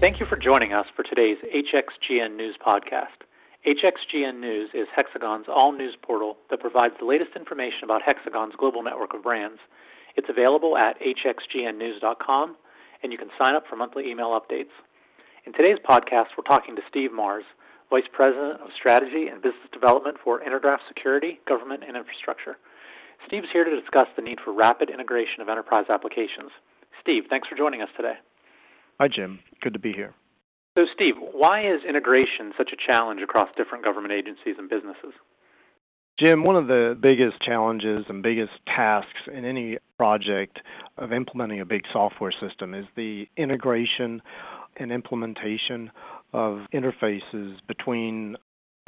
Thank you for joining us for today's HXGN News podcast. HXGN News is Hexagon's all news portal that provides the latest information about Hexagon's global network of brands. It's available at hxgnnews.com, and you can sign up for monthly email updates. In today's podcast, we're talking to Steve Mars, Vice President of Strategy and Business Development for Intergraph Security, Government, and Infrastructure. Steve's here to discuss the need for rapid integration of enterprise applications. Steve, thanks for joining us today. Hi, Jim. Good to be here. So, Steve, why is integration such a challenge across different government agencies and businesses? Jim, one of the biggest challenges and biggest tasks in any project of implementing a big software system is the integration and implementation of interfaces between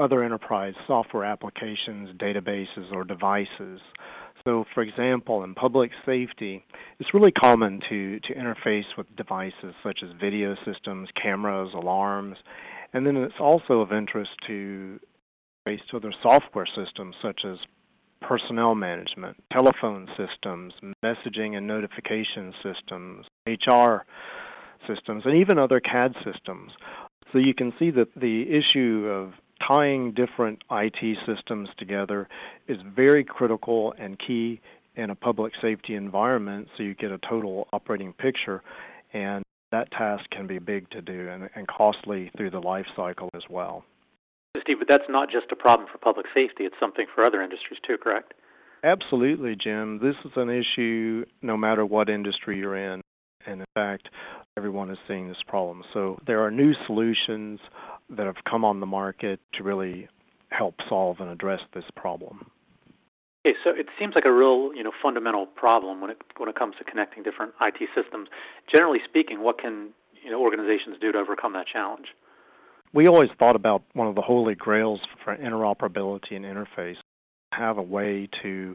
other enterprise software applications, databases, or devices. So, for example, in public safety, it's really common to, to interface with devices such as video systems, cameras, alarms, and then it's also of interest to face to other software systems such as personnel management, telephone systems, messaging and notification systems, HR systems, and even other CAD systems. So you can see that the issue of tying different IT systems together is very critical and key in a public safety environment so you get a total operating picture and that task can be big to do and, and costly through the life cycle as well. Steve, but that's not just a problem for public safety, it's something for other industries too, correct? Absolutely, Jim. This is an issue no matter what industry you're in. And in fact, everyone is seeing this problem. So there are new solutions that have come on the market to really help solve and address this problem. Okay, so it seems like a real, you know, fundamental problem when it when it comes to connecting different IT systems. Generally speaking, what can you know organizations do to overcome that challenge? We always thought about one of the holy grails for interoperability and interface, have a way to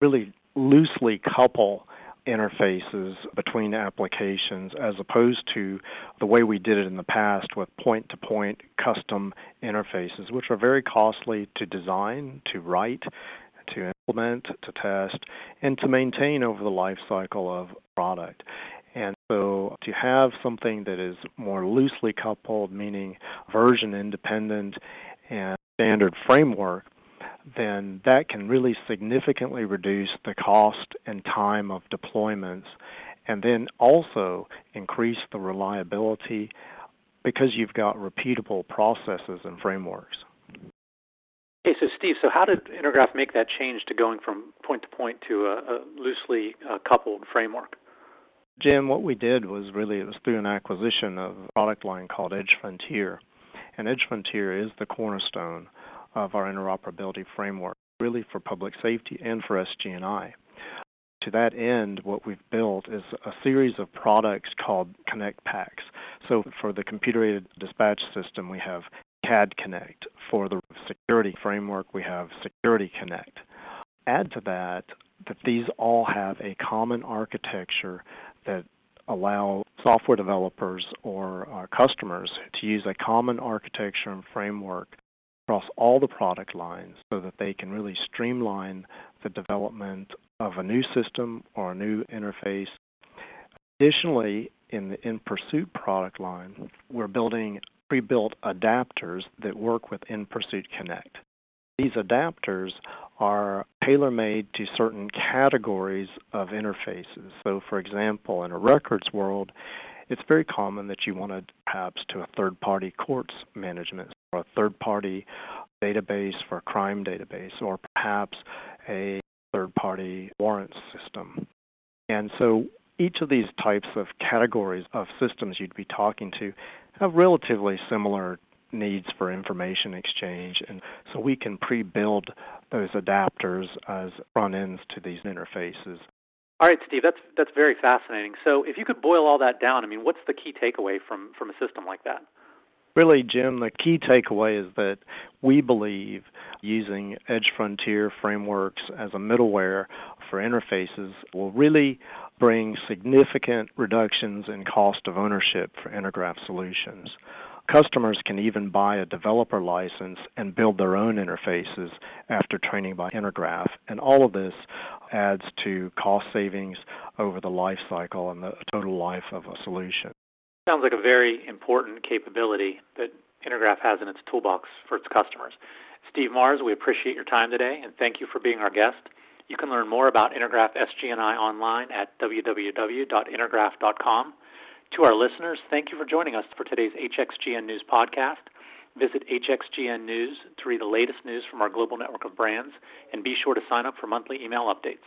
really loosely couple interfaces between applications as opposed to the way we did it in the past with point to point custom interfaces, which are very costly to design, to write, to implement, to test, and to maintain over the life cycle of a product. And so to have something that is more loosely coupled, meaning version independent and standard framework, then that can really significantly reduce the cost and time of deployments and then also increase the reliability because you've got repeatable processes and frameworks. Okay, so Steve, so how did Intergraph make that change to going from point to point to a, a loosely uh, coupled framework? Jim, what we did was really it was through an acquisition of a product line called Edge Frontier. And Edge Frontier is the cornerstone of our interoperability framework, really for public safety and for SG&I. To that end, what we've built is a series of products called Connect Packs. So for the computer-aided dispatch system, we have CAD Connect. For the security framework, we have Security Connect. Add to that that these all have a common architecture that allow software developers or uh, customers to use a common architecture and framework across all the product lines so that they can really streamline the development of a new system or a new interface. Additionally, in the In Pursuit product line, we're building pre-built adapters that work with In Pursuit Connect. These adapters are tailor-made to certain categories of interfaces. So for example, in a records world, it's very common that you want to perhaps to a third-party courts management a third-party database for a crime database, or perhaps a third-party warrant system. And so each of these types of categories of systems you'd be talking to have relatively similar needs for information exchange and so we can pre-build those adapters as front ends to these interfaces all right, Steve, that's that's very fascinating. So, if you could boil all that down, I mean, what's the key takeaway from from a system like that? Really, Jim, the key takeaway is that we believe using Edge Frontier frameworks as a middleware for interfaces will really bring significant reductions in cost of ownership for Intergraph solutions. Customers can even buy a developer license and build their own interfaces after training by Intergraph. And all of this adds to cost savings over the life cycle and the total life of a solution. Sounds like a very important capability that Intergraph has in its toolbox for its customers. Steve Mars, we appreciate your time today and thank you for being our guest. You can learn more about Intergraph SG&I online at www.intergraph.com. To our listeners, thank you for joining us for today's HXGN News podcast. Visit HXGN News to read the latest news from our global network of brands and be sure to sign up for monthly email updates.